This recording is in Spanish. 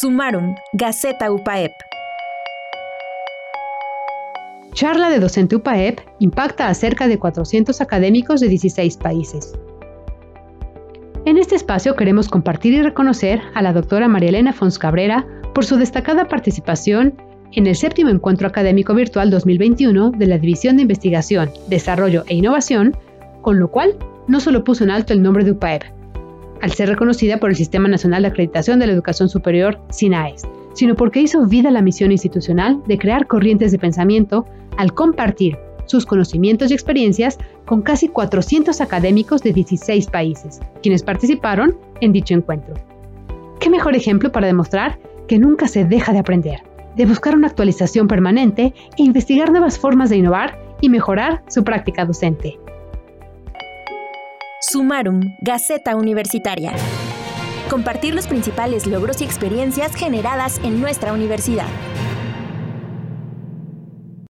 Sumaron, Gaceta UPAEP. Charla de docente UPAEP impacta a cerca de 400 académicos de 16 países. En este espacio queremos compartir y reconocer a la doctora María Elena Fons Cabrera por su destacada participación en el séptimo encuentro académico virtual 2021 de la División de Investigación, Desarrollo e Innovación, con lo cual no solo puso en alto el nombre de UPAEP, al ser reconocida por el Sistema Nacional de Acreditación de la Educación Superior, SINAES, sino porque hizo vida la misión institucional de crear corrientes de pensamiento al compartir sus conocimientos y experiencias con casi 400 académicos de 16 países, quienes participaron en dicho encuentro. ¿Qué mejor ejemplo para demostrar que nunca se deja de aprender, de buscar una actualización permanente e investigar nuevas formas de innovar y mejorar su práctica docente? Sumarum, Gaceta Universitaria. Compartir los principales logros y experiencias generadas en nuestra universidad.